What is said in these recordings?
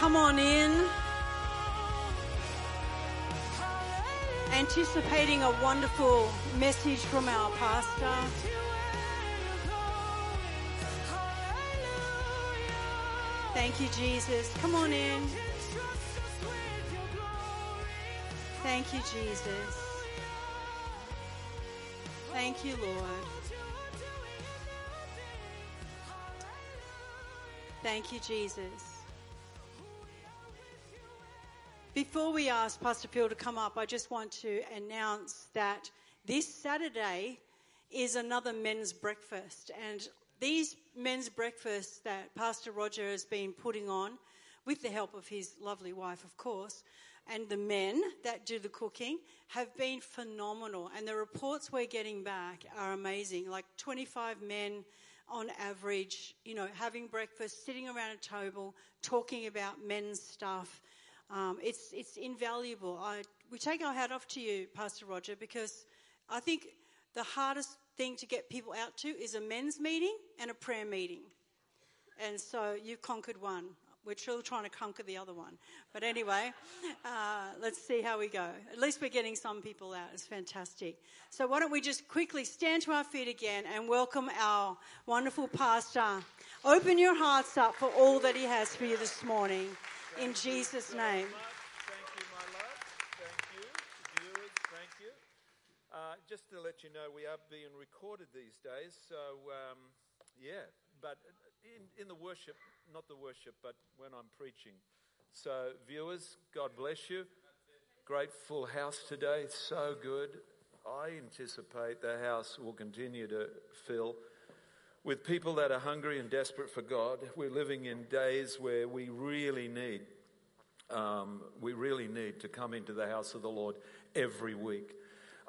come on in. Anticipating a wonderful message from our pastor. Thank you, Jesus. Come on in. Thank you, Jesus. Thank you, Lord. Thank you, Jesus. Before we ask Pastor Phil to come up, I just want to announce that this Saturday is another men's breakfast. And these men's breakfasts that Pastor Roger has been putting on, with the help of his lovely wife, of course, and the men that do the cooking have been phenomenal. And the reports we're getting back are amazing. Like 25 men on average, you know, having breakfast, sitting around a table, talking about men's stuff. Um, it's, it's invaluable. I, we take our hat off to you, Pastor Roger, because I think the hardest thing to get people out to is a men's meeting and a prayer meeting. And so you've conquered one. We're still trying to conquer the other one. But anyway, uh, let's see how we go. At least we're getting some people out. It's fantastic. So why don't we just quickly stand to our feet again and welcome our wonderful pastor. Open your hearts up for all that he has for you this morning. In Jesus' name. Thank you, my love. Thank you. Viewers, thank you. Uh, just to let you know, we are being recorded these days. So, um, yeah, but in, in the worship, not the worship, but when I'm preaching. So, viewers, God bless you. Great full house today. So good. I anticipate the house will continue to fill with people that are hungry and desperate for God. We're living in days where we really need, um, we really need to come into the house of the Lord every week.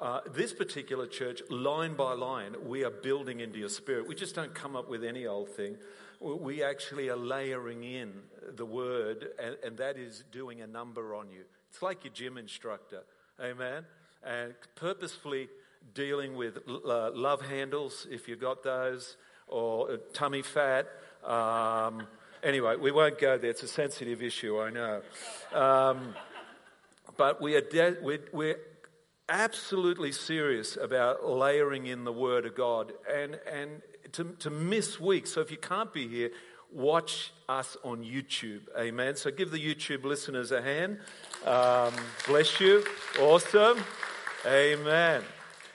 Uh, this particular church, line by line, we are building into your spirit. We just don't come up with any old thing. We actually are layering in the word, and, and that is doing a number on you. It's like your gym instructor, amen? And purposefully dealing with uh, love handles, if you've got those, or tummy fat. Um, anyway, we won't go there. It's a sensitive issue, I know. Um, but we are de- we're, we're absolutely serious about layering in the Word of God and, and to, to miss weeks. So if you can't be here, watch us on YouTube. Amen. So give the YouTube listeners a hand. Um, bless you. Awesome. Amen.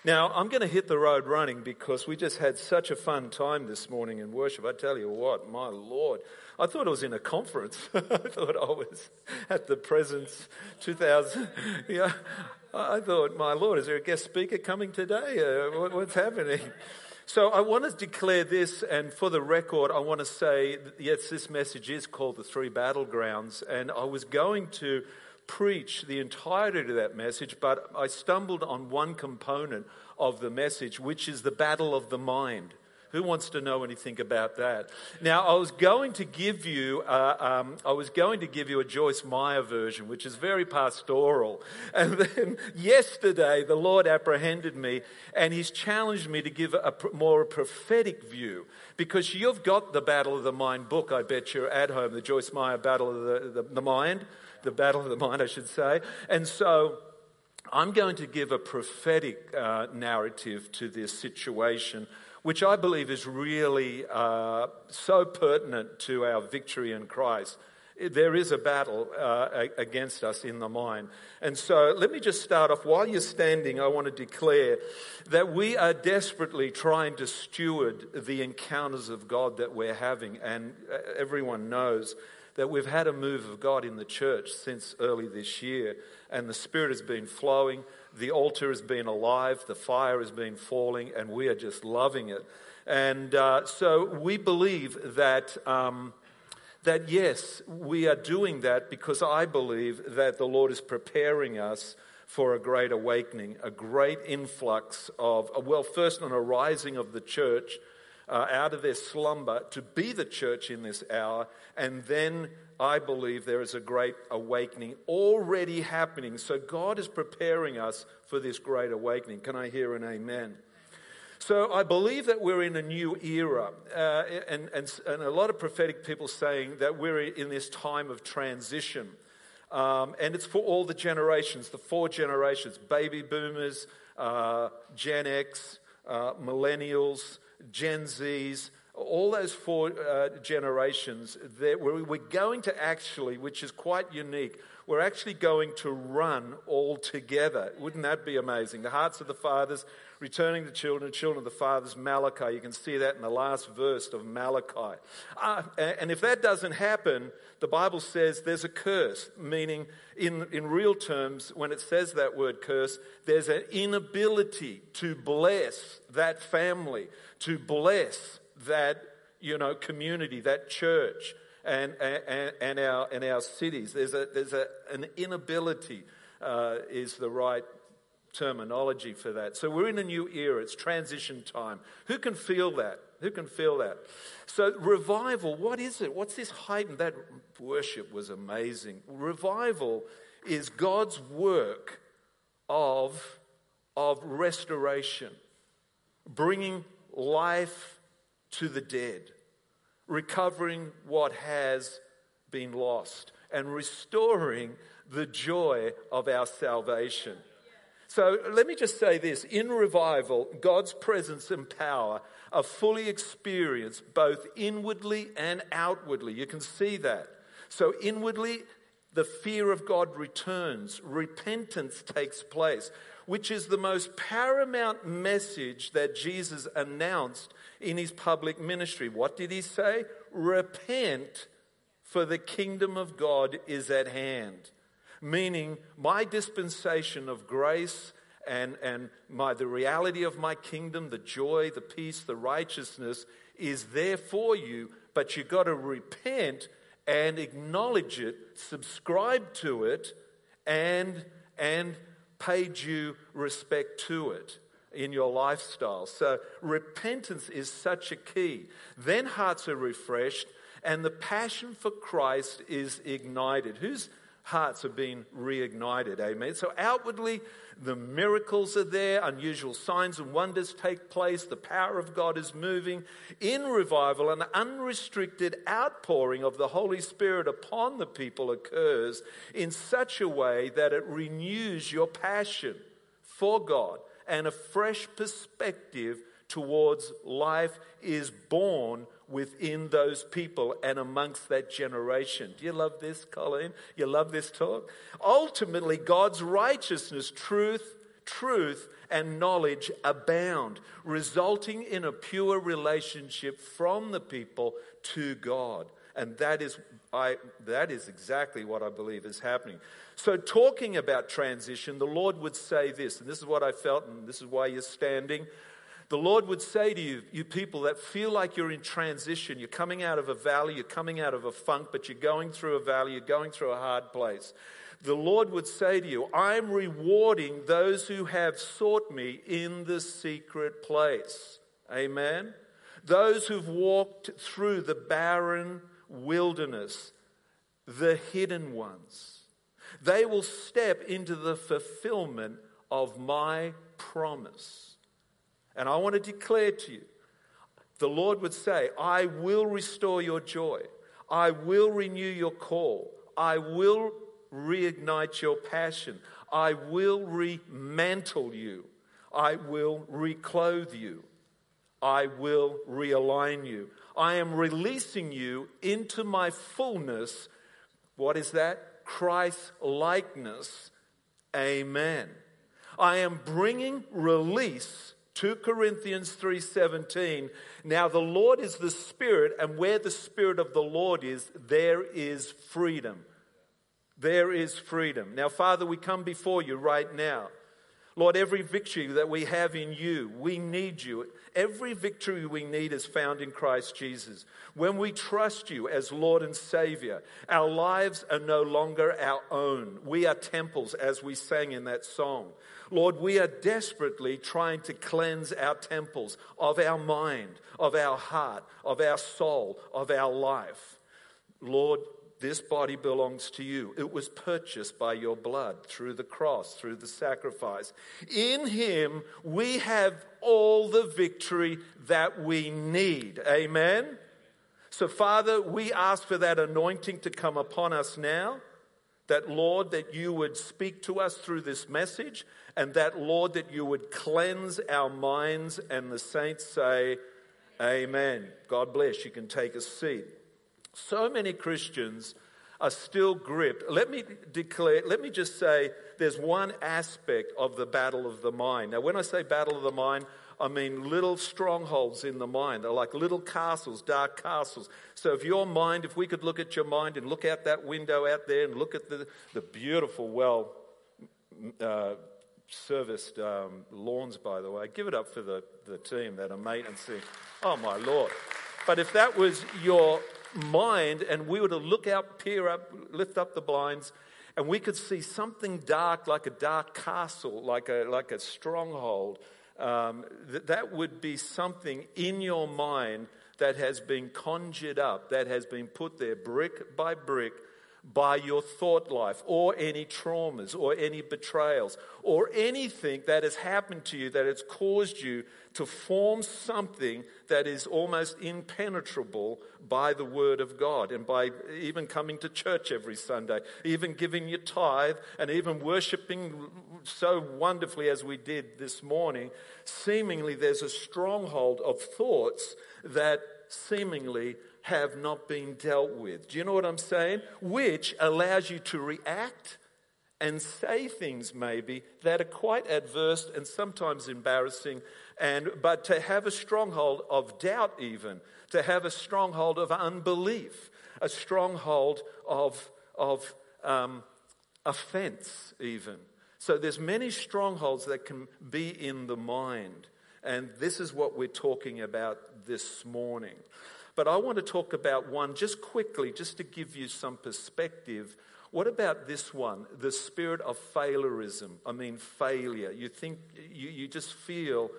Now, I'm going to hit the road running because we just had such a fun time this morning in worship. I tell you what, my Lord. I thought I was in a conference. I thought I was at the Presence 2000. Yeah, I thought, my Lord, is there a guest speaker coming today? Uh, what's happening? So I want to declare this, and for the record, I want to say, yes, this message is called the Three Battlegrounds, and I was going to preach the entirety of that message, but I stumbled on one component of the message, which is the battle of the mind. Who wants to know anything about that? Now, I was going to give you, uh, um, I was going to give you a Joyce Meyer version, which is very pastoral. And then yesterday, the Lord apprehended me, and He's challenged me to give a, more prophetic view, because you've got the Battle of the Mind book. I bet you're at home, the Joyce Meyer Battle of the, the, the Mind, the Battle of the Mind, I should say. And so. I'm going to give a prophetic uh, narrative to this situation which I believe is really uh, so pertinent to our victory in Christ. There is a battle uh, against us in the mind. And so let me just start off. While you're standing, I want to declare that we are desperately trying to steward the encounters of God that we're having. And uh, everyone knows that we've had a move of God in the church since early this year. And the Spirit has been flowing. The altar has been alive, the fire has been falling, and we are just loving it. And uh, so we believe that. Um, that yes, we are doing that because I believe that the Lord is preparing us for a great awakening, a great influx of, well, first an arising of the church uh, out of their slumber to be the church in this hour, and then I believe there is a great awakening already happening. So God is preparing us for this great awakening. Can I hear an amen? So I believe that we're in a new era, uh, and, and, and a lot of prophetic people saying that we're in this time of transition. Um, and it's for all the generations, the four generations baby boomers, uh, Gen X, uh, millennials, Gen Zs, all those four uh, generations. We're, we're going to actually, which is quite unique, we're actually going to run all together. Wouldn't that be amazing? The hearts of the fathers returning the children, children of the fathers, Malachi. You can see that in the last verse of Malachi. Uh, and if that doesn't happen, the Bible says there's a curse, meaning in, in real terms, when it says that word curse, there's an inability to bless that family, to bless that you know, community, that church. And, and, and, our, and our cities. There's, a, there's a, an inability, uh, is the right terminology for that. So we're in a new era. It's transition time. Who can feel that? Who can feel that? So, revival, what is it? What's this heightened? That worship was amazing. Revival is God's work of, of restoration, bringing life to the dead, recovering what has been lost, and restoring the joy of our salvation. So let me just say this in revival, God's presence and power are fully experienced both inwardly and outwardly. You can see that. So, inwardly, the fear of God returns, repentance takes place, which is the most paramount message that Jesus announced in his public ministry. What did he say? Repent, for the kingdom of God is at hand meaning my dispensation of grace and, and my, the reality of my kingdom, the joy, the peace, the righteousness is there for you, but you've got to repent and acknowledge it, subscribe to it, and, and pay due respect to it in your lifestyle. So repentance is such a key. Then hearts are refreshed and the passion for Christ is ignited. Who's hearts are being reignited. Amen. So outwardly, the miracles are there, unusual signs and wonders take place, the power of God is moving. In revival, an unrestricted outpouring of the Holy Spirit upon the people occurs in such a way that it renews your passion for God and a fresh perspective towards life is born within those people and amongst that generation. Do you love this, Colleen? You love this talk? Ultimately, God's righteousness, truth, truth, and knowledge abound, resulting in a pure relationship from the people to God. And that is, I, that is exactly what I believe is happening. So, talking about transition, the Lord would say this, and this is what I felt, and this is why you're standing. The Lord would say to you, you people that feel like you're in transition, you're coming out of a valley, you're coming out of a funk, but you're going through a valley, you're going through a hard place. The Lord would say to you, I'm rewarding those who have sought me in the secret place. Amen. Those who've walked through the barren wilderness, the hidden ones. They will step into the fulfillment of my promise. And I want to declare to you the Lord would say, I will restore your joy. I will renew your call. I will reignite your passion. I will remantle you. I will reclothe you. I will realign you. I am releasing you into my fullness. What is that? Christ likeness. Amen. I am bringing release 2 Corinthians 3:17 Now the Lord is the spirit and where the spirit of the Lord is there is freedom. There is freedom. Now Father we come before you right now. Lord, every victory that we have in you, we need you. Every victory we need is found in Christ Jesus. When we trust you as Lord and Savior, our lives are no longer our own. We are temples, as we sang in that song. Lord, we are desperately trying to cleanse our temples of our mind, of our heart, of our soul, of our life. Lord, This body belongs to you. It was purchased by your blood through the cross, through the sacrifice. In him, we have all the victory that we need. Amen? So, Father, we ask for that anointing to come upon us now. That, Lord, that you would speak to us through this message, and that, Lord, that you would cleanse our minds. And the saints say, Amen. God bless. You can take a seat. So many Christians are still gripped. Let me declare, let me just say there's one aspect of the battle of the mind. Now, when I say battle of the mind, I mean little strongholds in the mind. They're like little castles, dark castles. So if your mind, if we could look at your mind and look out that window out there and look at the, the beautiful, well uh, serviced um, lawns, by the way, give it up for the, the team that are maintenancing. Oh, my Lord. But if that was your mind and we were to look out, peer up, lift up the blinds, and we could see something dark like a dark castle, like a, like a stronghold, um, th- that would be something in your mind that has been conjured up, that has been put there brick by brick by your thought life, or any traumas, or any betrayals, or anything that has happened to you that has caused you to form something that is almost impenetrable by the Word of God and by even coming to church every Sunday, even giving your tithe, and even worshiping so wonderfully as we did this morning. Seemingly, there's a stronghold of thoughts that seemingly have not been dealt with. Do you know what I'm saying? Which allows you to react and say things maybe that are quite adverse and sometimes embarrassing and but to have a stronghold of doubt even to have a stronghold of unbelief a stronghold of of um, offense even so there's many strongholds that can be in the mind and this is what we're talking about this morning but I want to talk about one just quickly, just to give you some perspective. What about this one? The spirit of failurism. I mean, failure. You think, you, you just feel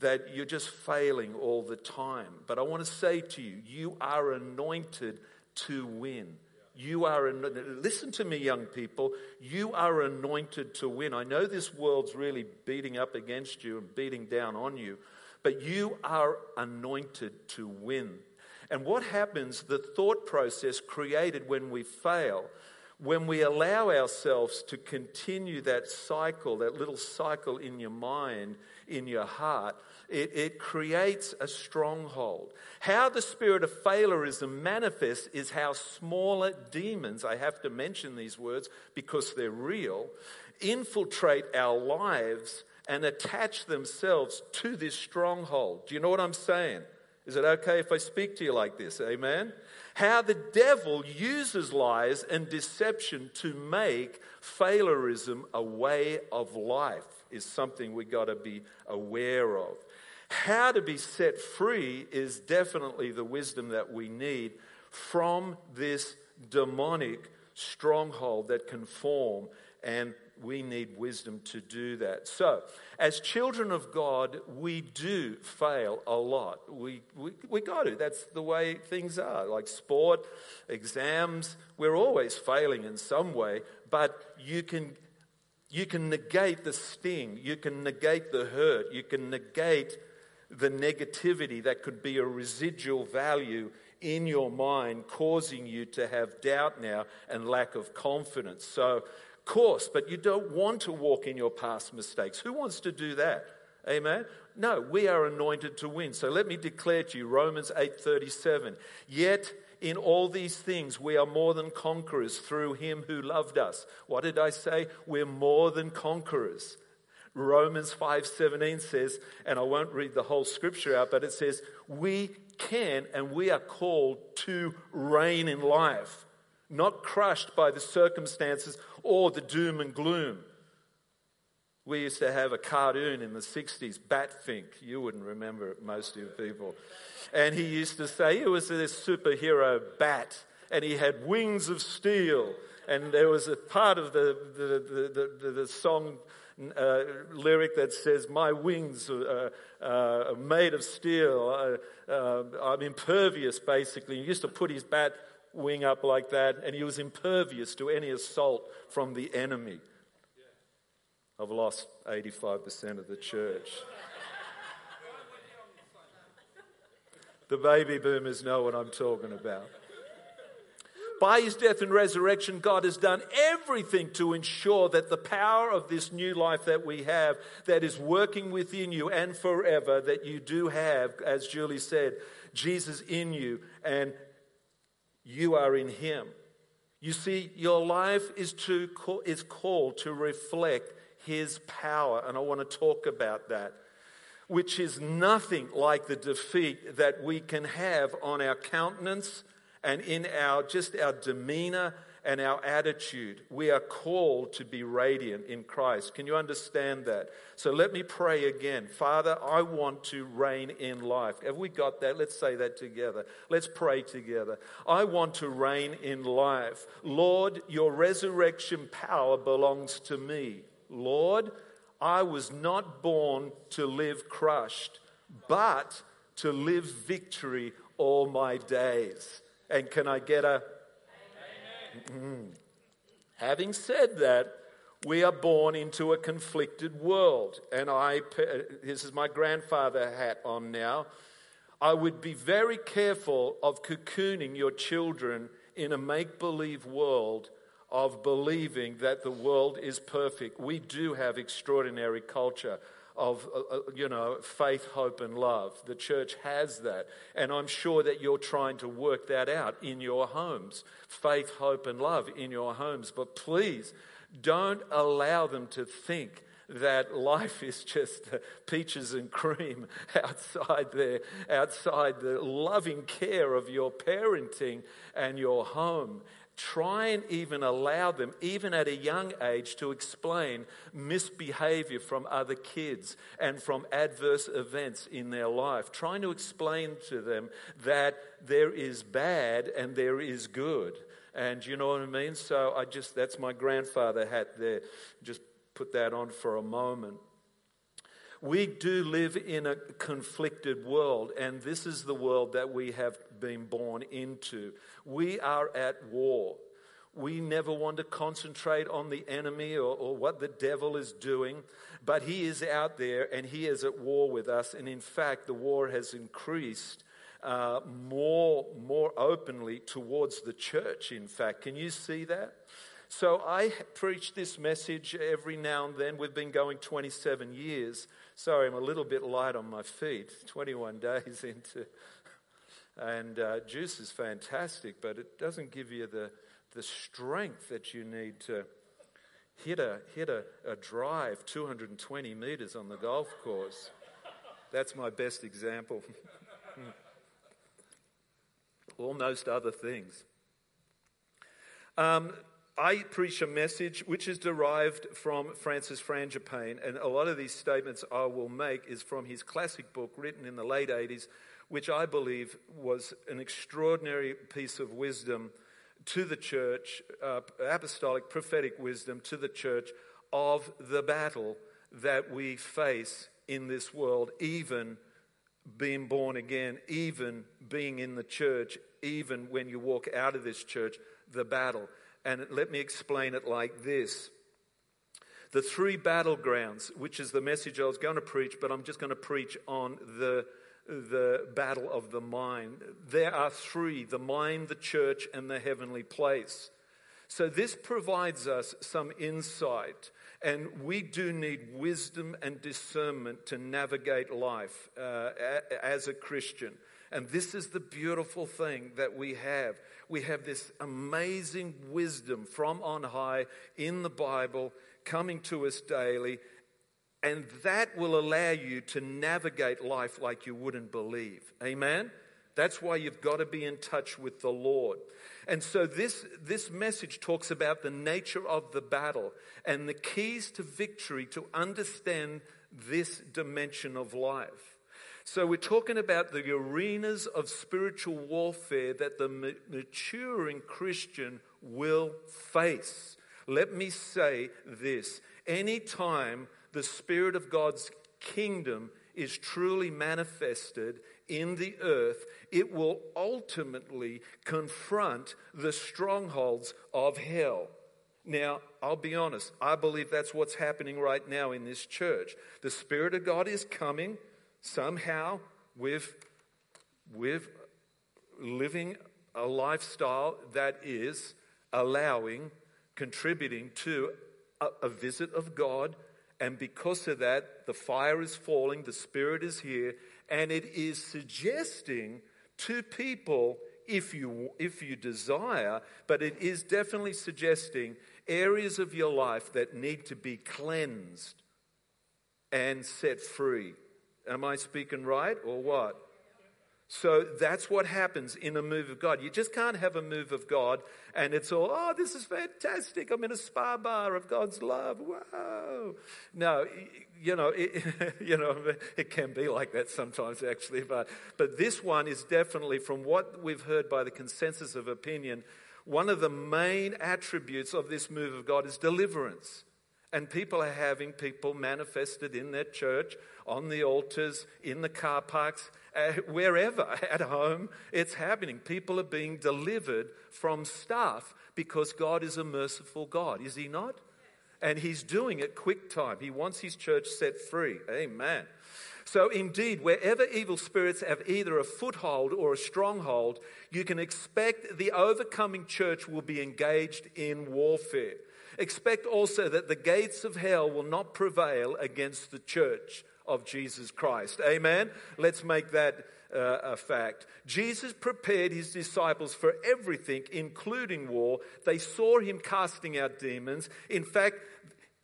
that you're just failing all the time. But I want to say to you, you are anointed to win. You are, listen to me, young people. You are anointed to win. I know this world's really beating up against you and beating down on you, but you are anointed to win. And what happens, the thought process created when we fail, when we allow ourselves to continue that cycle, that little cycle in your mind, in your heart, it, it creates a stronghold. How the spirit of failurism manifests is how smaller demons, I have to mention these words because they're real, infiltrate our lives and attach themselves to this stronghold. Do you know what I'm saying? Is it okay if I speak to you like this? Amen? How the devil uses lies and deception to make failurism a way of life is something we got to be aware of. How to be set free is definitely the wisdom that we need from this demonic stronghold that can form and we need wisdom to do that. So, as children of God, we do fail a lot. We, we, we got to. That's the way things are. Like sport, exams, we're always failing in some way, but you can, you can negate the sting, you can negate the hurt, you can negate the negativity that could be a residual value in your mind, causing you to have doubt now and lack of confidence. So, course, but you don't want to walk in your past mistakes. Who wants to do that? Amen. No, we are anointed to win. So let me declare to you Romans 8:37. Yet in all these things we are more than conquerors through him who loved us. What did I say? We're more than conquerors. Romans 5:17 says, and I won't read the whole scripture out, but it says, we can and we are called to reign in life, not crushed by the circumstances or the doom and gloom. We used to have a cartoon in the 60s, Batfink. You wouldn't remember it, most of you people. And he used to say he was this superhero bat, and he had wings of steel. And there was a part of the, the, the, the, the song uh, lyric that says, My wings are, uh, are made of steel. Uh, uh, I'm impervious, basically. He used to put his bat wing up like that, and he was impervious to any assault from the enemy. I've lost 85% of the church. The baby boomers know what I'm talking about. By his death and resurrection, God has done everything to ensure that the power of this new life that we have, that is working within you and forever, that you do have, as Julie said, Jesus in you and you are in him. You see, your life is, to, is called to reflect his power, and I want to talk about that which is nothing like the defeat that we can have on our countenance and in our just our demeanor and our attitude. We are called to be radiant in Christ. Can you understand that? So let me pray again. Father, I want to reign in life. Have we got that? Let's say that together. Let's pray together. I want to reign in life. Lord, your resurrection power belongs to me. Lord, I was not born to live crushed, but to live victory all my days. And can I get a mm Having said that, we are born into a conflicted world. And I, this is my grandfather hat on now. I would be very careful of cocooning your children in a make believe world of believing that the world is perfect. We do have extraordinary culture of, uh, uh, you know, faith, hope, and love. The church has that. And I'm sure that you're trying to work that out in your homes faith, hope, and love in your homes. But please don't allow them to think that life is just peaches and cream outside there, outside the loving care of your parenting and your home try and even allow them, even at a young age, to explain misbehavior from other kids and from adverse events in their life. Trying to explain to them that there is bad and there is good. And you know what I mean? So I just, that's my grandfather hat there. Just put that on for a moment. We do live in a conflicted world, and this is the world that we have been born into. We are at war. We never want to concentrate on the enemy or, or, what the devil is doing, but he is out there and he is at war with us. And in fact, the war has increased uh, more, more openly towards the church, in fact. Can you see that? So I preach this message every now and then. We've been going 27 years. Sorry, I'm a little bit light on my feet. 21 days into. And uh, juice is fantastic, but it doesn't give you the, the strength that you need to hit a, hit a, a drive 220 meters on the golf course. That's my best example. Almost other things. Um, I preach a message which is derived from Francis Frangipane, and a lot of these statements I will make is from his classic book written in the late 80s, which I believe was an extraordinary piece of wisdom to the church, uh, apostolic prophetic wisdom to the church of the battle that we face in this world, even being born again, even being in the church, even when you walk out of this church, the battle. And let me explain it like this. The three battlegrounds, which is the message I was going to preach, but I'm just going to preach on the, the battle of the mind. There are three the mind, the church, and the heavenly place. So this provides us some insight, and we do need wisdom and discernment to navigate life uh, as a Christian. And this is the beautiful thing that we have. We have this amazing wisdom from on high in the Bible coming to us daily. And that will allow you to navigate life like you wouldn't believe. Amen? That's why you've got to be in touch with the Lord. And so this, this message talks about the nature of the battle and the keys to victory to understand this dimension of life. So, we're talking about the arenas of spiritual warfare that the maturing Christian will face. Let me say this anytime the Spirit of God's kingdom is truly manifested in the earth, it will ultimately confront the strongholds of hell. Now, I'll be honest, I believe that's what's happening right now in this church. The Spirit of God is coming somehow with, with living a lifestyle that is allowing, contributing to a, a visit of God. And because of that, the fire is falling, the Spirit is here, and it is suggesting to people if you if you desire but it is definitely suggesting areas of your life that need to be cleansed and set free am i speaking right or what so that's what happens in a move of God. You just can't have a move of God and it's all, oh, this is fantastic. I'm in a spa bar of God's love. Wow. No, you know, it, you know, it can be like that sometimes actually, but, but this one is definitely from what we've heard by the consensus of opinion, one of the main attributes of this move of God is deliverance. And people are having people manifested in their church, on the altars, in the car parks, uh, wherever, at home, it's happening. People are being delivered from stuff because God is a merciful God, is He not? And He's doing it quick time. He wants His church set free. Amen. So, indeed, wherever evil spirits have either a foothold or a stronghold, you can expect the overcoming church will be engaged in warfare. Expect also that the gates of hell will not prevail against the church of Jesus Christ. Amen? Let's make that uh, a fact. Jesus prepared his disciples for everything, including war. They saw him casting out demons. In fact,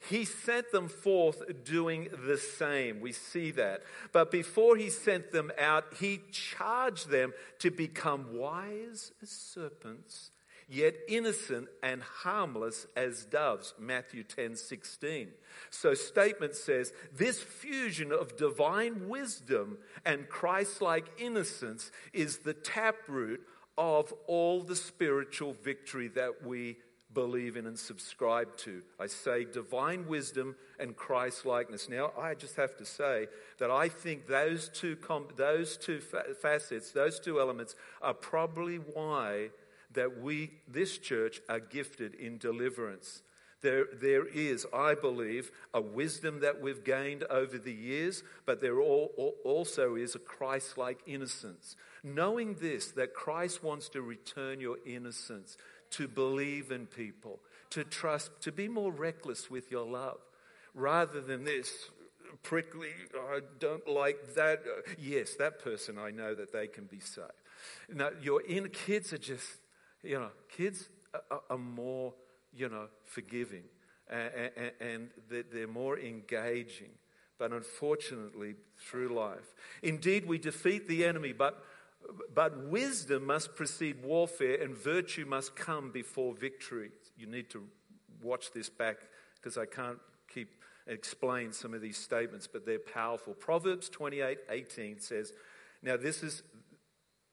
he sent them forth doing the same. We see that. But before he sent them out, he charged them to become wise as serpents yet innocent and harmless as doves. Matthew 10 16. So, statement says this fusion of divine wisdom and Christ like innocence is the taproot of all the spiritual victory that we believe in and subscribe to. I say divine wisdom and Christ likeness. Now, I just have to say that I think those two, those two facets, those two elements, are probably why that we, this church, are gifted in deliverance. There, there is, I believe, a wisdom that we've gained over the years, but there also is a Christ like innocence. Knowing this, that Christ wants to return your innocence, to believe in people, to trust, to be more reckless with your love, rather than this prickly, I don't like that. Uh, yes, that person, I know that they can be saved. Now, your inner kids are just you know, kids are, are more, you know, forgiving and, and, they're more engaging. But unfortunately, through life. Indeed, we defeat the enemy, but, but wisdom must precede warfare and virtue must come before victory. You need to watch this back because I can't keep explain some of these statements, but they're powerful. Proverbs 28 18 says, Now, this is,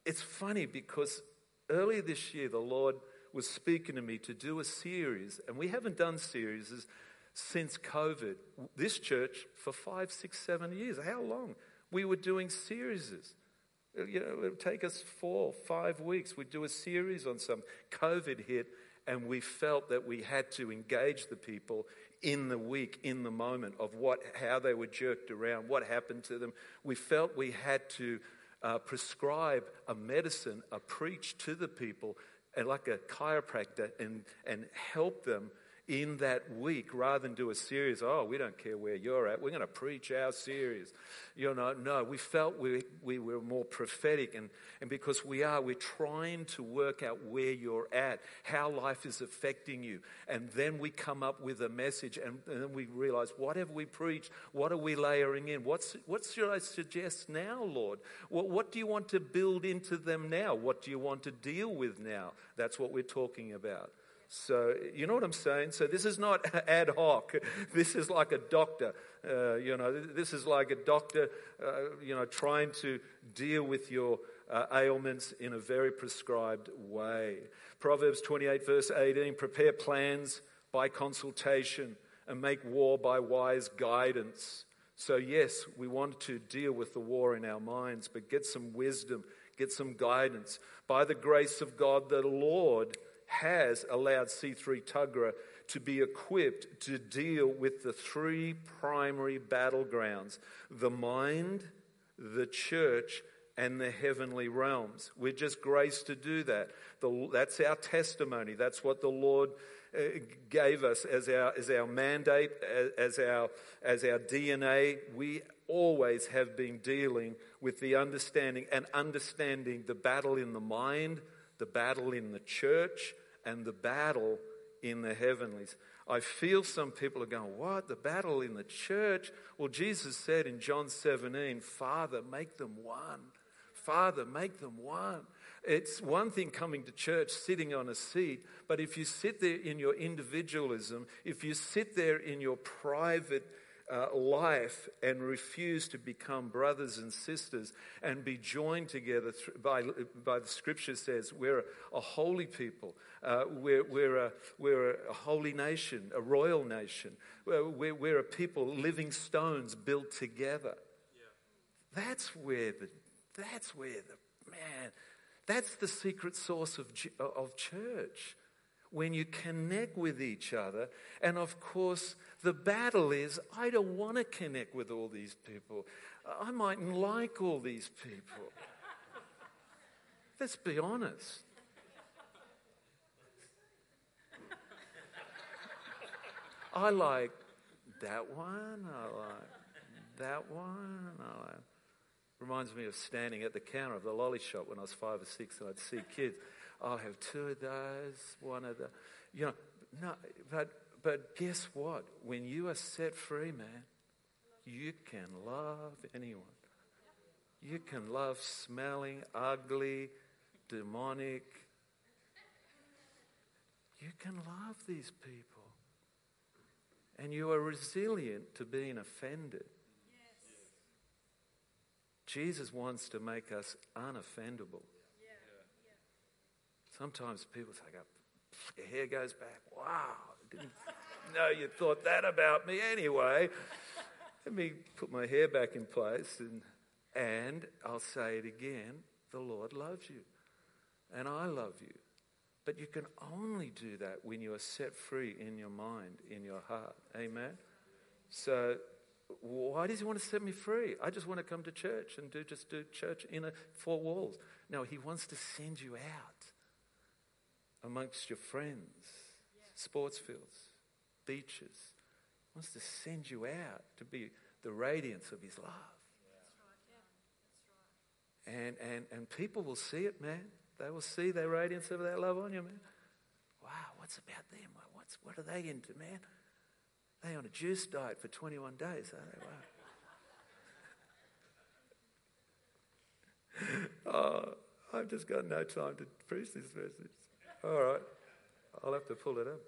it's funny because earlier this year, the Lord was speaking to me to do a series, and we haven't done series since COVID. This church for five, six, seven years. How long? We were doing series. You know, it would take us four, five weeks. We'd do a series on some. COVID hit, and we felt that we had to engage the people in the week, in the moment of what, how they were jerked around, what happened to them. We felt we had to uh, prescribe a medicine, a preach to the people, and like a chiropractor, and, and help them in that week rather than do a series. Oh, we don't care where you're at. We're going to preach our series. You know, no, we felt we, we were more prophetic. And, and because we are, we're trying to work out where you're at, how life is affecting you. And then we come up with a message and, and then we realize what have we preached? What are we layering in? What's, what should I suggest now, Lord? What, what do you want to build into them now? What do you want to deal with now? That's what we're talking about. So, you know what I'm saying? So, this is not ad hoc. This is like a doctor. Uh, you know, this is like a doctor, uh, you know, trying to deal with your uh, ailments in a very prescribed way. Proverbs 28, verse 18 prepare plans by consultation and make war by wise guidance. So, yes, we want to deal with the war in our minds, but get some wisdom, get some guidance. By the grace of God, the Lord has allowed C3 Tuggerah to be equipped to deal with the three primary battlegrounds the mind, the church, and the heavenly realms. We're just graced to do that. The, that's our testimony. That's what the Lord uh, gave us as our, as our mandate, as, as, our, as our DNA. We always have been dealing with the understanding and understanding the battle in the mind, the battle in the church, and the battle in the heavenlies. I feel some people are going, What? The battle in the church? Well, Jesus said in John 17, Father, make them one. Father, make them one. It's one thing coming to church, sitting on a seat, but if you sit there in your individualism, if you sit there in your private uh, life and refuse to become brothers and sisters and be joined together th- by, by the scripture says we're a, a holy people, uh, we're, we're, a, we're a holy nation, a royal nation, we're, we're a people, living stones built together. Yeah. That's where the, that's where the, man, that's the secret source of, of church. When you connect with each other, and of course, the battle is I don't want to connect with all these people. I mightn't like all these people. Let's be honest. I like that one. I like that one. I like. Reminds me of standing at the counter of the lolly shop when I was five or six and I'd see kids. I'll have two of those, one of the, you know, no, but but guess what? When you are set free, man, you can love anyone. You can love smelling, ugly, demonic. You can love these people. And you are resilient to being offended. Yes. Jesus wants to make us unoffendable. Yeah. Sometimes people say, your hair goes back. Wow, know you thought that about me anyway. Let me put my hair back in place and, and I'll say it again the Lord loves you and I love you. But you can only do that when you are set free in your mind, in your heart. Amen? So, why does he want to set me free? I just want to come to church and do just do church in a, four walls. No, he wants to send you out amongst your friends, sports fields, beaches. He wants to send you out to be the radiance of his love. And, and, and people will see it, man. They will see the radiance of that love on you, man. Wow, what's about them? What's, what are they into, man? They on a juice diet for 21 days, are they? Wow. oh, I've just got no time to preach this message. All right, I'll have to pull it up.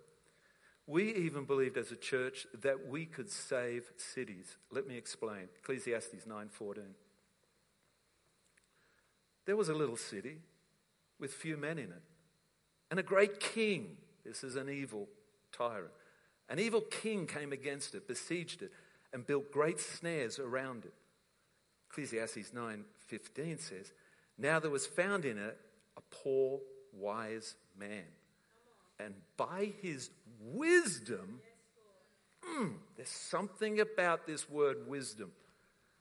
We even believed as a church that we could save cities. Let me explain. Ecclesiastes 9:14. There was a little city with few men in it, and a great king. This is an evil tyrant. An evil king came against it, besieged it, and built great snares around it. Ecclesiastes 9:15 says, "Now there was found in it a poor wise man, and by his wisdom, mm, there's something about this word wisdom.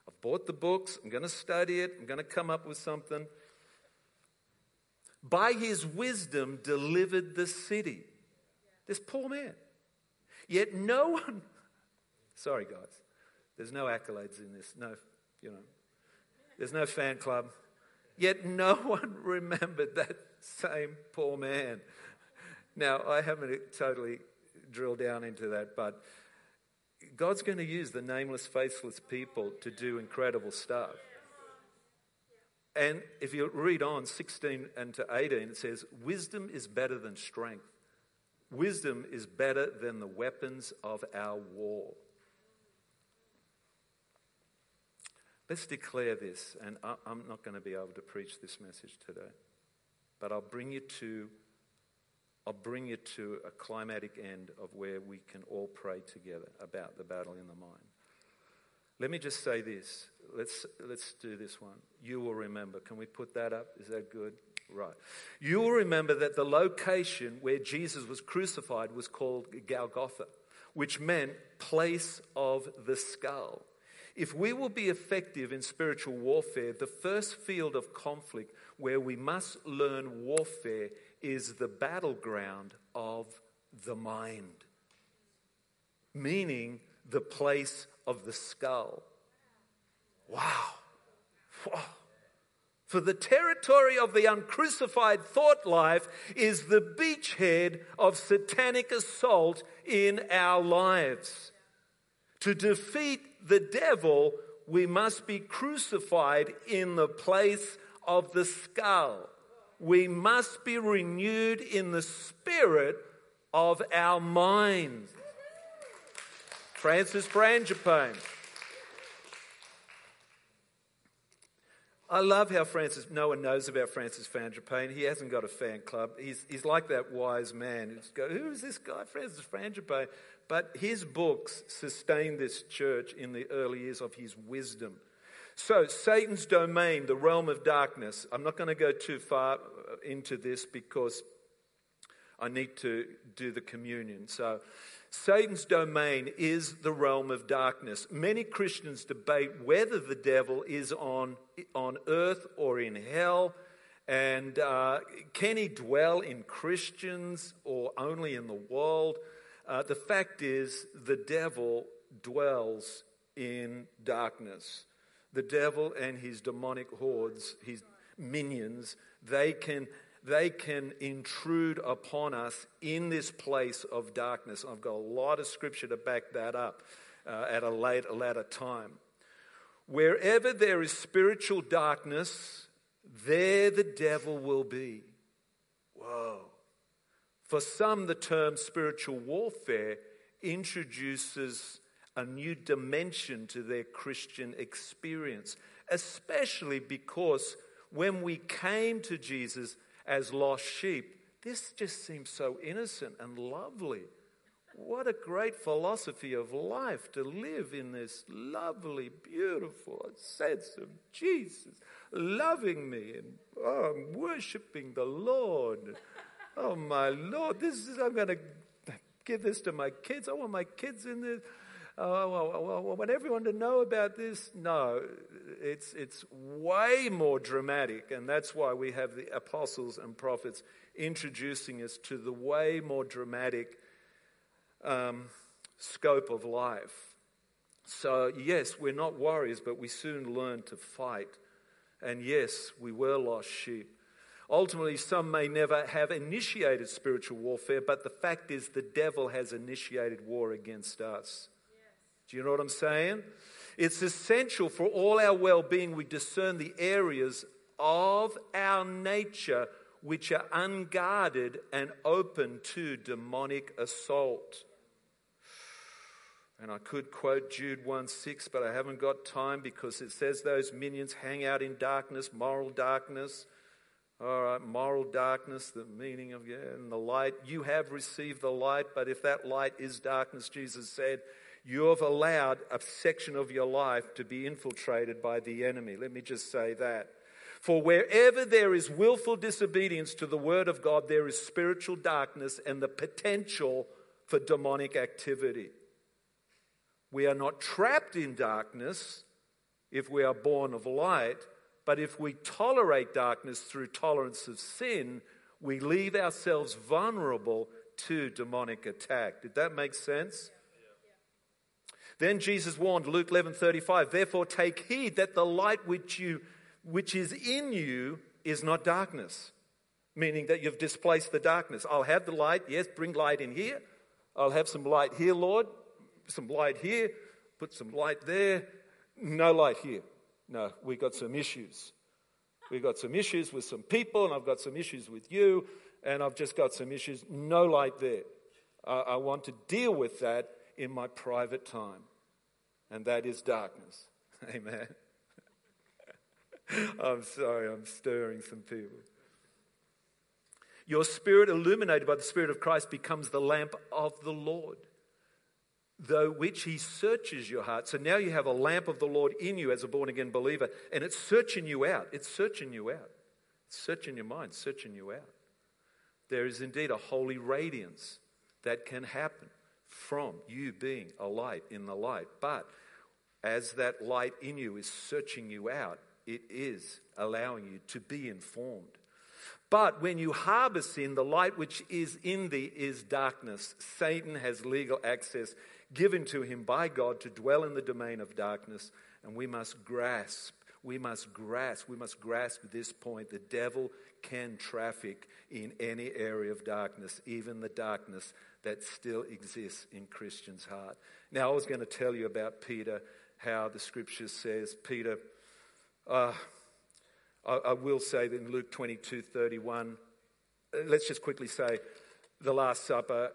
I've bought the books, I'm going to study it, I'm going to come up with something. By his wisdom, delivered the city. This poor man. Yet no one, sorry guys, there's no accolades in this, no, you know, there's no fan club. Yet no one remembered that same poor man. Now, I haven't totally drilled down into that, but God's going to use the nameless, faithless people to do incredible stuff. And if you read on 16 and to 18, it says, Wisdom is better than strength. Wisdom is better than the weapons of our war. Let's declare this, and I'm not going to be able to preach this message today, but I'll bring you to I'll bring you to a climatic end of where we can all pray together about the battle in the mind. Let me just say this. Let's, let's do this one. You will remember. Can we put that up? Is that good? Right. You will remember that the location where Jesus was crucified was called Golgotha, which meant place of the skull. If we will be effective in spiritual warfare, the first field of conflict where we must learn warfare is the battleground of the mind, meaning the place of the skull. Wow. wow. For the territory of the uncrucified thought life is the beachhead of satanic assault in our lives. To defeat the devil, we must be crucified in the place of the skull. We must be renewed in the spirit of our minds. Francis Frangipane. I love how Francis, no one knows about Francis Frangipane. He hasn't got a fan club. He's, he's like that wise man. Who's go, Who is this guy, Francis Frangipane? But his books sustained this church in the early years of his wisdom. So, Satan's domain, the realm of darkness. I'm not going to go too far uh, into this because I need to do the communion. So, Satan's domain is the realm of darkness. Many Christians debate whether the devil is on, on earth or in hell. And uh, can he dwell in Christians or only in the world? Uh, the fact is, the devil dwells in darkness. The devil and his demonic hordes, his minions, they can they can intrude upon us in this place of darkness. I've got a lot of scripture to back that up uh, at a later, later time. Wherever there is spiritual darkness, there the devil will be. Whoa. For some, the term spiritual warfare introduces a new dimension to their Christian experience, especially because when we came to Jesus, as lost sheep. This just seems so innocent and lovely. What a great philosophy of life to live in this lovely, beautiful sense of Jesus loving me and oh, I'm worshiping the Lord. Oh, my Lord, this is, I'm going to give this to my kids. I want my kids in this. Oh, I want everyone to know about this. No, it's, it's way more dramatic, and that's why we have the apostles and prophets introducing us to the way more dramatic um, scope of life. So, yes, we're not warriors, but we soon learn to fight. And yes, we were lost sheep. Ultimately, some may never have initiated spiritual warfare, but the fact is, the devil has initiated war against us. Do you know what I'm saying? It's essential for all our well being we discern the areas of our nature which are unguarded and open to demonic assault. And I could quote Jude 1 6, but I haven't got time because it says those minions hang out in darkness, moral darkness. All right, moral darkness, the meaning of, yeah, and the light. You have received the light, but if that light is darkness, Jesus said, you have allowed a section of your life to be infiltrated by the enemy. Let me just say that. For wherever there is willful disobedience to the word of God, there is spiritual darkness and the potential for demonic activity. We are not trapped in darkness if we are born of light, but if we tolerate darkness through tolerance of sin, we leave ourselves vulnerable to demonic attack. Did that make sense? Then Jesus warned, Luke 11 35, therefore take heed that the light which, you, which is in you is not darkness, meaning that you've displaced the darkness. I'll have the light, yes, bring light in here. I'll have some light here, Lord, some light here, put some light there. No light here. No, we've got some issues. We've got some issues with some people, and I've got some issues with you, and I've just got some issues. No light there. I, I want to deal with that in my private time, and that is darkness. Amen. I'm sorry, I'm stirring some people. Your spirit, illuminated by the Spirit of Christ, becomes the lamp of the Lord. though which he searches your heart. So now you have a lamp of the Lord in you as a born again believer, and it's searching you out. It's searching you out. It's searching your mind, searching you out. There is indeed a holy radiance that can happen from you being a light in the light. But as that light in you is searching you out, it is allowing you to be informed. But when you harbor sin, the light which is in thee is darkness. Satan has legal access given to him by God to dwell in the domain of darkness, and we must grasp, we must grasp, we must grasp this point. The devil can traffic in any area of darkness, even the darkness that still exists in Christian's heart. Now, I was going to tell you about Peter, how the scripture says, Peter, uh, I, I will say that in Luke 22 31, uh, let's just quickly say the Last Supper,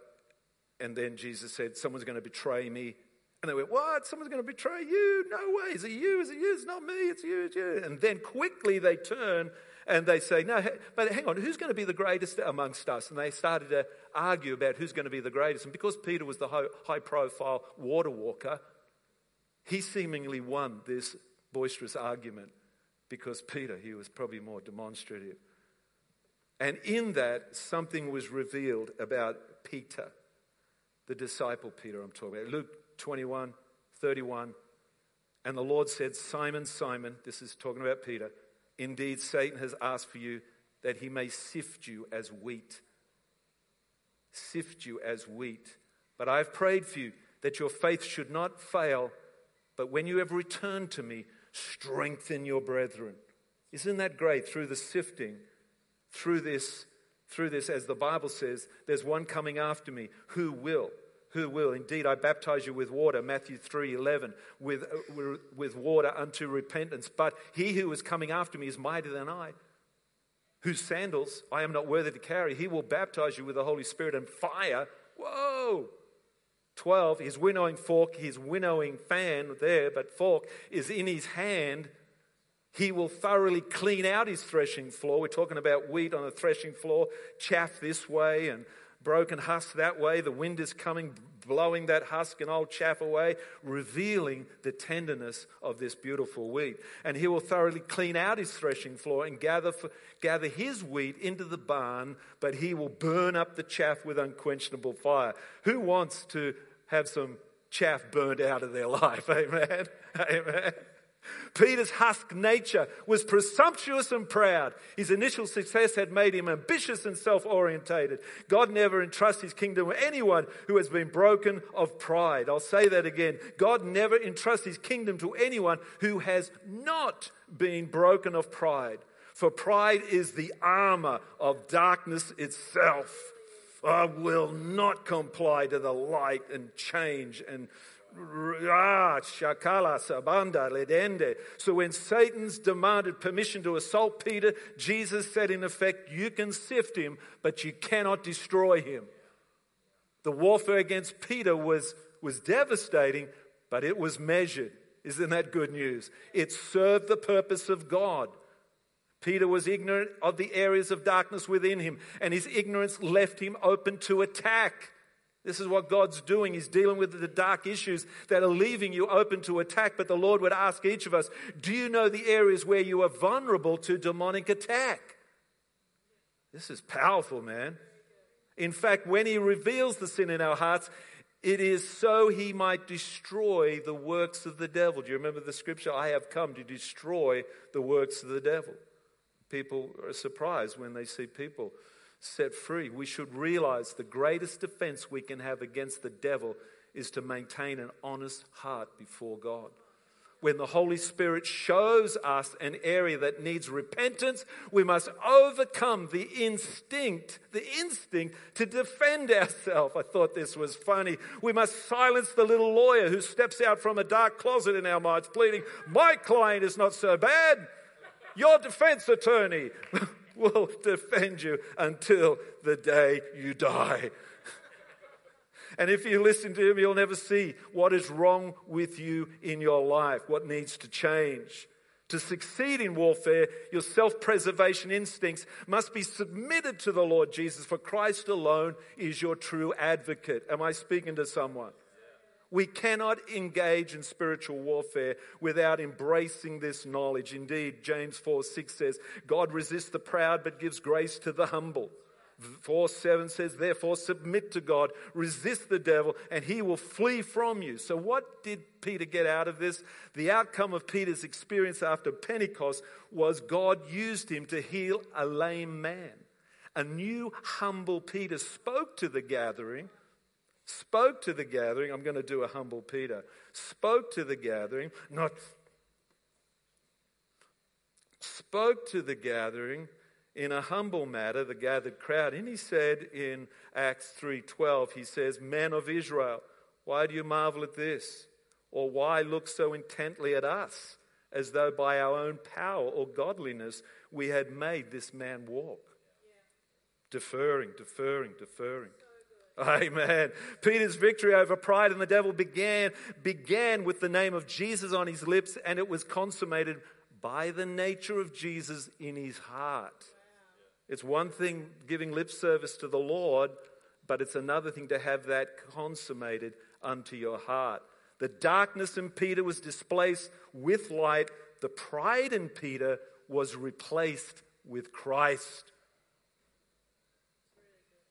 and then Jesus said, Someone's going to betray me. And they went, What? Someone's going to betray you? No way. Is it you? Is it you? It's not me. It's you. It's you. And then quickly they turn and they say, No, but hang on, who's going to be the greatest amongst us? And they started to argue about who's going to be the greatest. And because Peter was the high profile water walker, he seemingly won this boisterous argument because Peter, he was probably more demonstrative. And in that, something was revealed about Peter, the disciple Peter I'm talking about. Luke 21, 31. And the Lord said, Simon, Simon, this is talking about Peter, indeed Satan has asked for you that he may sift you as wheat. Sift you as wheat. But I've prayed for you that your faith should not fail, but when you have returned to me, strengthen your brethren. Isn't that great? Through the sifting, through this, through this, as the Bible says, there's one coming after me who will. Who will? Indeed, I baptize you with water, Matthew 3 11, with, uh, with water unto repentance. But he who is coming after me is mightier than I, whose sandals I am not worthy to carry. He will baptize you with the Holy Spirit and fire. Whoa! 12, his winnowing fork, his winnowing fan there, but fork is in his hand. He will thoroughly clean out his threshing floor. We're talking about wheat on a threshing floor, chaff this way and broken husk that way. The wind is coming, blowing that husk and old chaff away, revealing the tenderness of this beautiful wheat. And he will thoroughly clean out his threshing floor and gather, for, gather his wheat into the barn, but he will burn up the chaff with unquenchable fire. Who wants to have some chaff burned out of their life? Amen. Amen. Peter's husk nature was presumptuous and proud. His initial success had made him ambitious and self orientated. God never entrusts his kingdom to anyone who has been broken of pride. I'll say that again. God never entrusts his kingdom to anyone who has not been broken of pride. For pride is the armor of darkness itself. I will not comply to the light and change and Ah, ledende. So when Satan's demanded permission to assault Peter, Jesus said, in effect, you can sift him, but you cannot destroy him. The warfare against Peter was, was devastating, but it was measured. Isn't that good news? It served the purpose of God. Peter was ignorant of the areas of darkness within him, and his ignorance left him open to attack. This is what God's doing. He's dealing with the dark issues that are leaving you open to attack. But the Lord would ask each of us, do you know the areas where you are vulnerable to demonic attack? This is powerful, man. In fact, when He reveals the sin in our hearts, it is so He might destroy the works of the devil. Do you remember the scripture? I have come to destroy the works of the devil. People are surprised when they see people set free. We should realize the greatest defense we can have against the devil is to maintain an honest heart before God. When the Holy Spirit shows us an area that needs repentance, we must overcome the instinct, the instinct to defend ourselves. I thought this was funny. We must silence the little lawyer who steps out from a dark closet in our minds pleading, My client is not so bad. Your defense attorney. will defend you until the day you die. And if you listen to him, you'll never see what is wrong with you in your life, what needs to change. To succeed in warfare, your self preservation instincts must be submitted to the Lord Jesus, for Christ alone is your true advocate. Am I speaking to someone? We cannot engage in spiritual warfare without embracing this knowledge. Indeed, James 4 6 says, God resists the proud but gives grace to the humble. 4 7 says, Therefore, submit to God, resist the devil, and he will flee from you. So, what did Peter get out of this? The outcome of Peter's experience after Pentecost was God used him to heal a lame man. A new, humble Peter spoke to the gathering spoke to the gathering. I'm going to do a humble Peter. Spoke to the gathering, not spoke to the gathering in a humble matter, the gathered crowd. And he said in Acts 3:12, he says, "Men of Israel, why do you marvel at this? Or why look so intently at us, as though by our own power or godliness we had made this man walk?" Yeah. Deferring, deferring, deferring. Amen. Peter's victory over pride and the devil began, began with the name of Jesus on his lips, and it was consummated by the nature of Jesus in his heart. It's one thing giving lip service to the Lord, but it's another thing to have that consummated unto your heart. The darkness in Peter was displaced with light. The pride in Peter was replaced with Christ.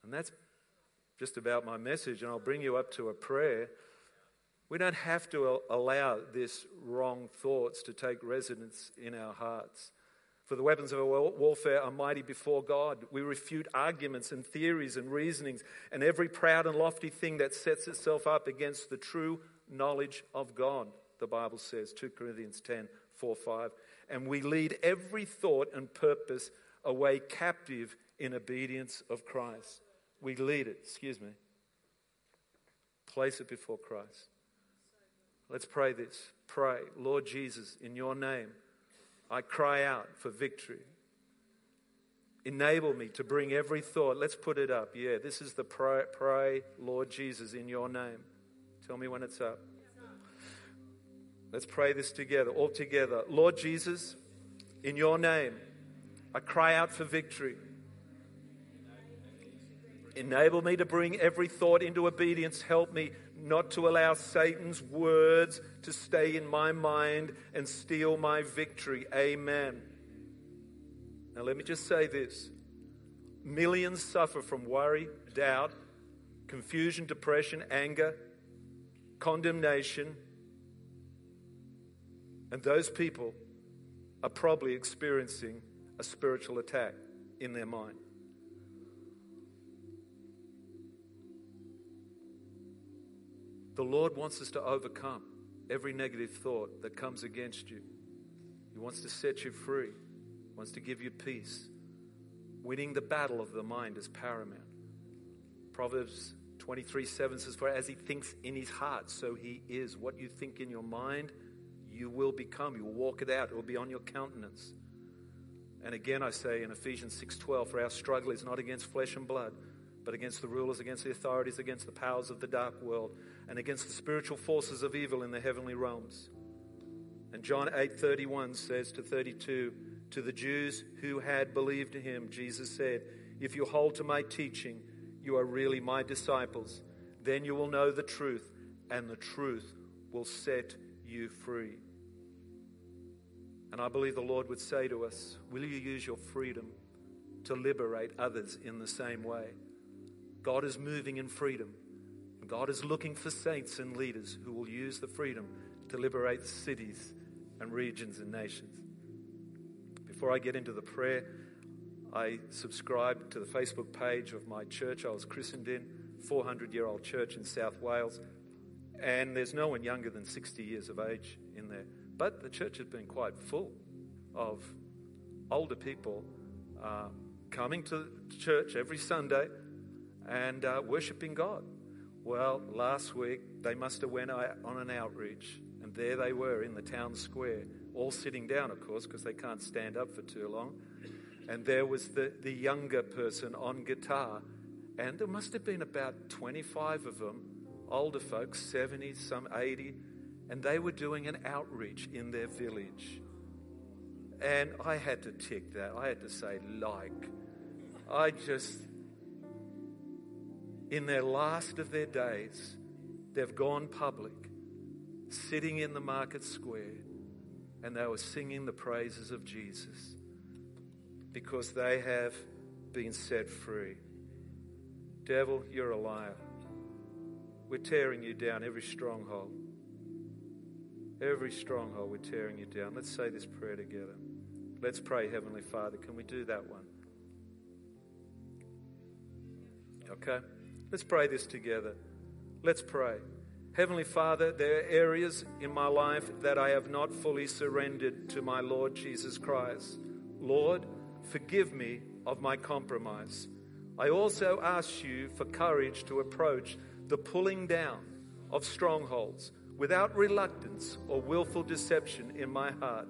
And that's just about my message, and I'll bring you up to a prayer. We don't have to allow this wrong thoughts to take residence in our hearts. For the weapons of our warfare are mighty before God. We refute arguments and theories and reasonings and every proud and lofty thing that sets itself up against the true knowledge of God, the Bible says, 2 Corinthians 10 4 5. And we lead every thought and purpose away captive in obedience of Christ we lead it, excuse me. Place it before Christ. Let's pray this. Pray, Lord Jesus, in your name, I cry out for victory. Enable me to bring every thought. Let's put it up. Yeah, this is the pray, pray, Lord Jesus, in your name. Tell me when it's up. Let's pray this together, all together. Lord Jesus, in your name, I cry out for victory. Enable me to bring every thought into obedience. Help me not to allow Satan's words to stay in my mind and steal my victory. Amen. Now, let me just say this millions suffer from worry, doubt, confusion, depression, anger, condemnation. And those people are probably experiencing a spiritual attack in their mind. The Lord wants us to overcome every negative thought that comes against you. He wants to set you free, he wants to give you peace. Winning the battle of the mind is paramount. Proverbs 23 7 says, For as he thinks in his heart, so he is. What you think in your mind, you will become. You will walk it out. It will be on your countenance. And again, I say in Ephesians 6:12, for our struggle is not against flesh and blood, but against the rulers, against the authorities, against the powers of the dark world, and against the spiritual forces of evil in the heavenly realms. And John 8:31 says to 32, to the Jews who had believed him, Jesus said, "If you hold to my teaching, you are really my disciples. Then you will know the truth, and the truth will set you free." And I believe the Lord would say to us, "Will you use your freedom to liberate others in the same way?" God is moving in freedom. God is looking for saints and leaders who will use the freedom to liberate cities and regions and nations. Before I get into the prayer, I subscribe to the Facebook page of my church I was christened in, 400 year old church in South Wales. And there's no one younger than 60 years of age in there. But the church has been quite full of older people uh, coming to church every Sunday and uh, worshiping God. Well, last week they must have went on an outreach, and there they were in the town square, all sitting down, of course, because they can't stand up for too long. And there was the, the younger person on guitar, and there must have been about 25 of them, older folks, 70, some 80, and they were doing an outreach in their village. And I had to tick that. I had to say, like. I just in their last of their days, they've gone public, sitting in the market square, and they were singing the praises of Jesus because they have been set free. Devil, you're a liar. We're tearing you down, every stronghold. Every stronghold, we're tearing you down. Let's say this prayer together. Let's pray, Heavenly Father. Can we do that one? Okay? Let's pray this together. Let's pray. Heavenly Father, there are areas in my life that I have not fully surrendered to my Lord Jesus Christ. Lord, forgive me of my compromise. I also ask you for courage to approach the pulling down of strongholds without reluctance or willful deception in my heart.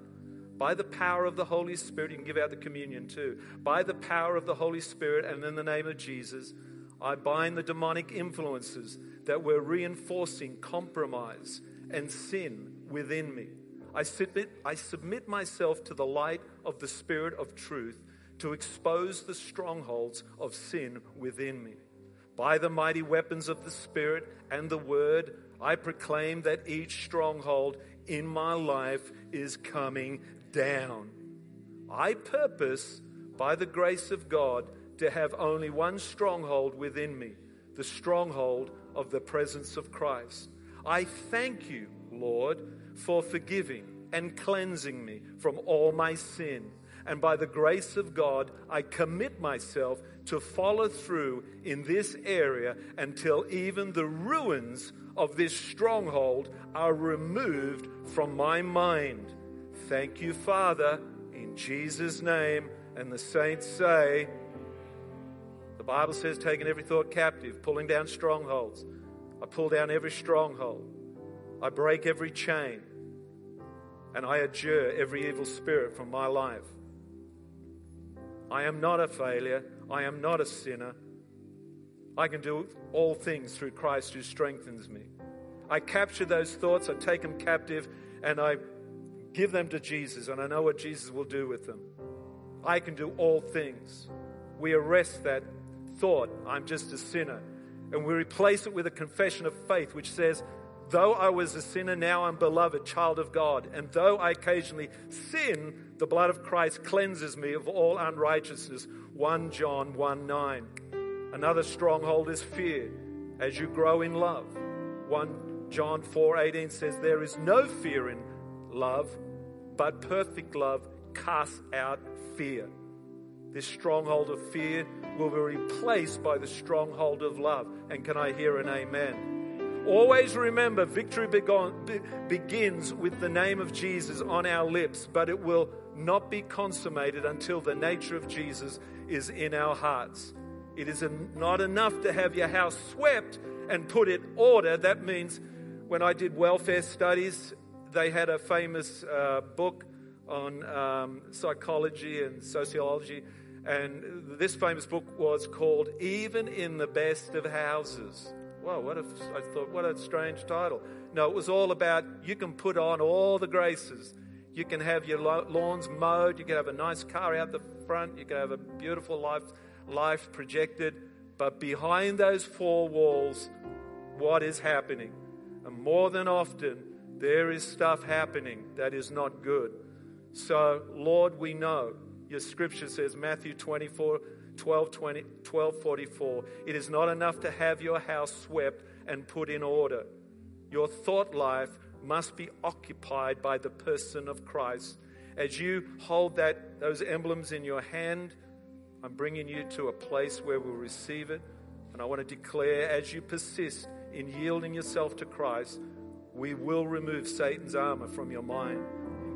By the power of the Holy Spirit, you can give out the communion too. By the power of the Holy Spirit and in the name of Jesus, I bind the demonic influences that were reinforcing compromise and sin within me. I submit, I submit myself to the light of the Spirit of truth to expose the strongholds of sin within me. By the mighty weapons of the Spirit and the Word, I proclaim that each stronghold in my life is coming down. I purpose, by the grace of God, to have only one stronghold within me the stronghold of the presence of Christ. I thank you, Lord, for forgiving and cleansing me from all my sin and by the grace of God, I commit myself to follow through in this area until even the ruins of this stronghold are removed from my mind. Thank you, Father, in Jesus' name. And the saints say, the Bible says, taking every thought captive, pulling down strongholds. I pull down every stronghold. I break every chain. And I adjure every evil spirit from my life. I am not a failure. I am not a sinner. I can do all things through Christ who strengthens me. I capture those thoughts, I take them captive, and I give them to Jesus, and I know what Jesus will do with them. I can do all things. We arrest that thought, I'm just a sinner, and we replace it with a confession of faith which says, Though I was a sinner, now I'm beloved, child of God. And though I occasionally sin, the blood of Christ cleanses me of all unrighteousness. 1 John 1 9. Another stronghold is fear as you grow in love. 1 John 4 18 says, There is no fear in love, but perfect love casts out fear. This stronghold of fear will be replaced by the stronghold of love. And can I hear an amen? Always remember, victory begins with the name of Jesus on our lips, but it will not be consummated until the nature of Jesus is in our hearts. It is not enough to have your house swept and put in order. That means when I did welfare studies, they had a famous uh, book on um, psychology and sociology, and this famous book was called Even in the Best of Houses. Wow, what a, I thought, what a strange title. No, it was all about you can put on all the graces. You can have your lawns mowed. You can have a nice car out the front. You can have a beautiful life, life projected. But behind those four walls, what is happening? And more than often, there is stuff happening that is not good. So, Lord, we know your scripture says, Matthew 24 12, 20, 12 44. It is not enough to have your house swept and put in order. Your thought life must be occupied by the person of Christ. As you hold that, those emblems in your hand, I'm bringing you to a place where we'll receive it. And I want to declare as you persist in yielding yourself to Christ, we will remove Satan's armor from your mind.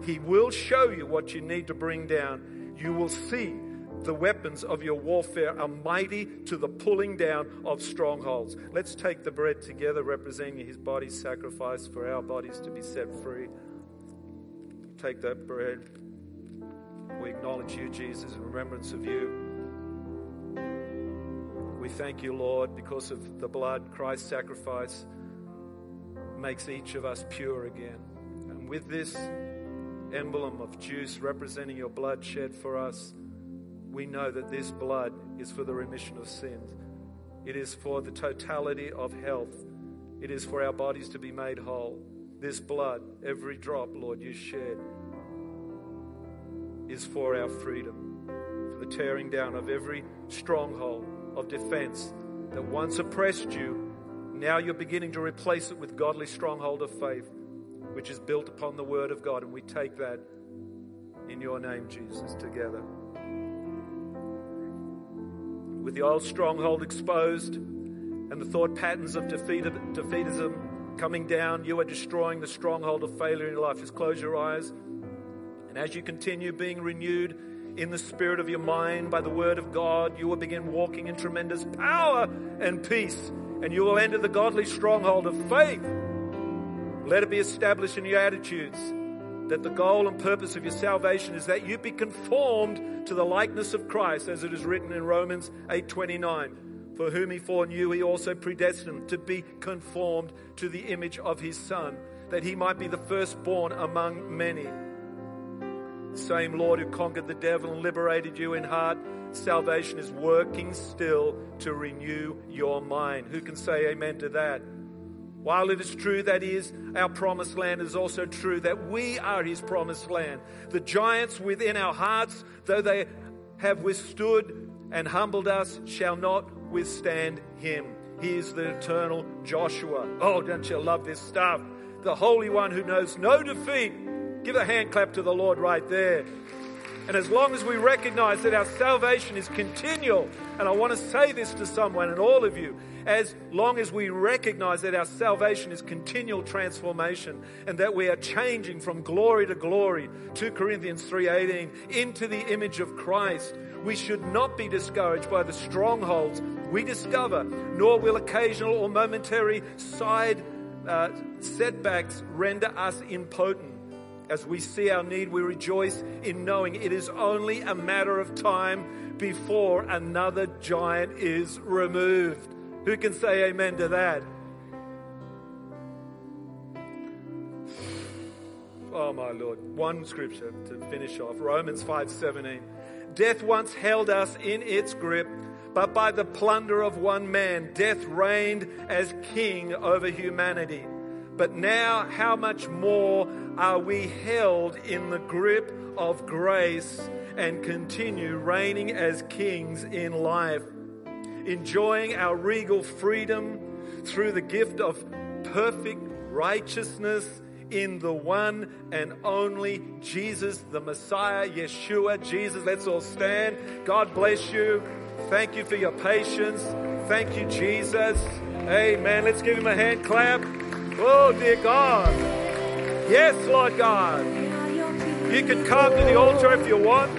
He will show you what you need to bring down. You will see the weapons of your warfare are mighty to the pulling down of strongholds. Let's take the bread together, representing his body sacrificed for our bodies to be set free. Take that bread. We acknowledge you, Jesus, in remembrance of you. We thank you, Lord, because of the blood Christ's sacrifice makes each of us pure again. And with this emblem of juice representing your blood shed for us, we know that this blood is for the remission of sins. It is for the totality of health It is for our bodies to be made whole. This blood, every drop, Lord, you shed, is for our freedom, for the tearing down of every stronghold of defense that once oppressed you. Now you're beginning to replace it with godly stronghold of faith, which is built upon the word of God. And we take that in your name, Jesus, together. With the old stronghold exposed and the thought patterns of defeatism coming down, you are destroying the stronghold of failure in your life. Just close your eyes. And as you continue being renewed in the spirit of your mind by the word of God, you will begin walking in tremendous power and peace. And you will enter the godly stronghold of faith. Let it be established in your attitudes that the goal and purpose of your salvation is that you be conformed to the likeness of Christ as it is written in Romans 8:29 for whom he foreknew he also predestined to be conformed to the image of his son that he might be the firstborn among many. Same Lord who conquered the devil and liberated you in heart salvation is working still to renew your mind. Who can say amen to that while it is true that is our promised land, it is also true that we are His promised land. The giants within our hearts, though they have withstood and humbled us, shall not withstand Him. He is the eternal Joshua. Oh, don't you love this stuff? The Holy One who knows no defeat. Give a hand clap to the Lord right there. And as long as we recognize that our salvation is continual, and I want to say this to someone and all of you, as long as we recognize that our salvation is continual transformation and that we are changing from glory to glory, 2 Corinthians 3:18, into the image of Christ, we should not be discouraged by the strongholds we discover, nor will occasional or momentary side uh, setbacks render us impotent. As we see our need, we rejoice in knowing it is only a matter of time before another giant is removed. Who can say amen to that? Oh my Lord. One scripture to finish off. Romans 5:17. Death once held us in its grip, but by the plunder of one man, death reigned as king over humanity. But now, how much more are we held in the grip of grace and continue reigning as kings in life, enjoying our regal freedom through the gift of perfect righteousness in the one and only Jesus, the Messiah, Yeshua, Jesus. Let's all stand. God bless you. Thank you for your patience. Thank you, Jesus. Amen. Let's give him a hand clap. Oh, dear God. Yes, Lord God. You can come to the altar if you want.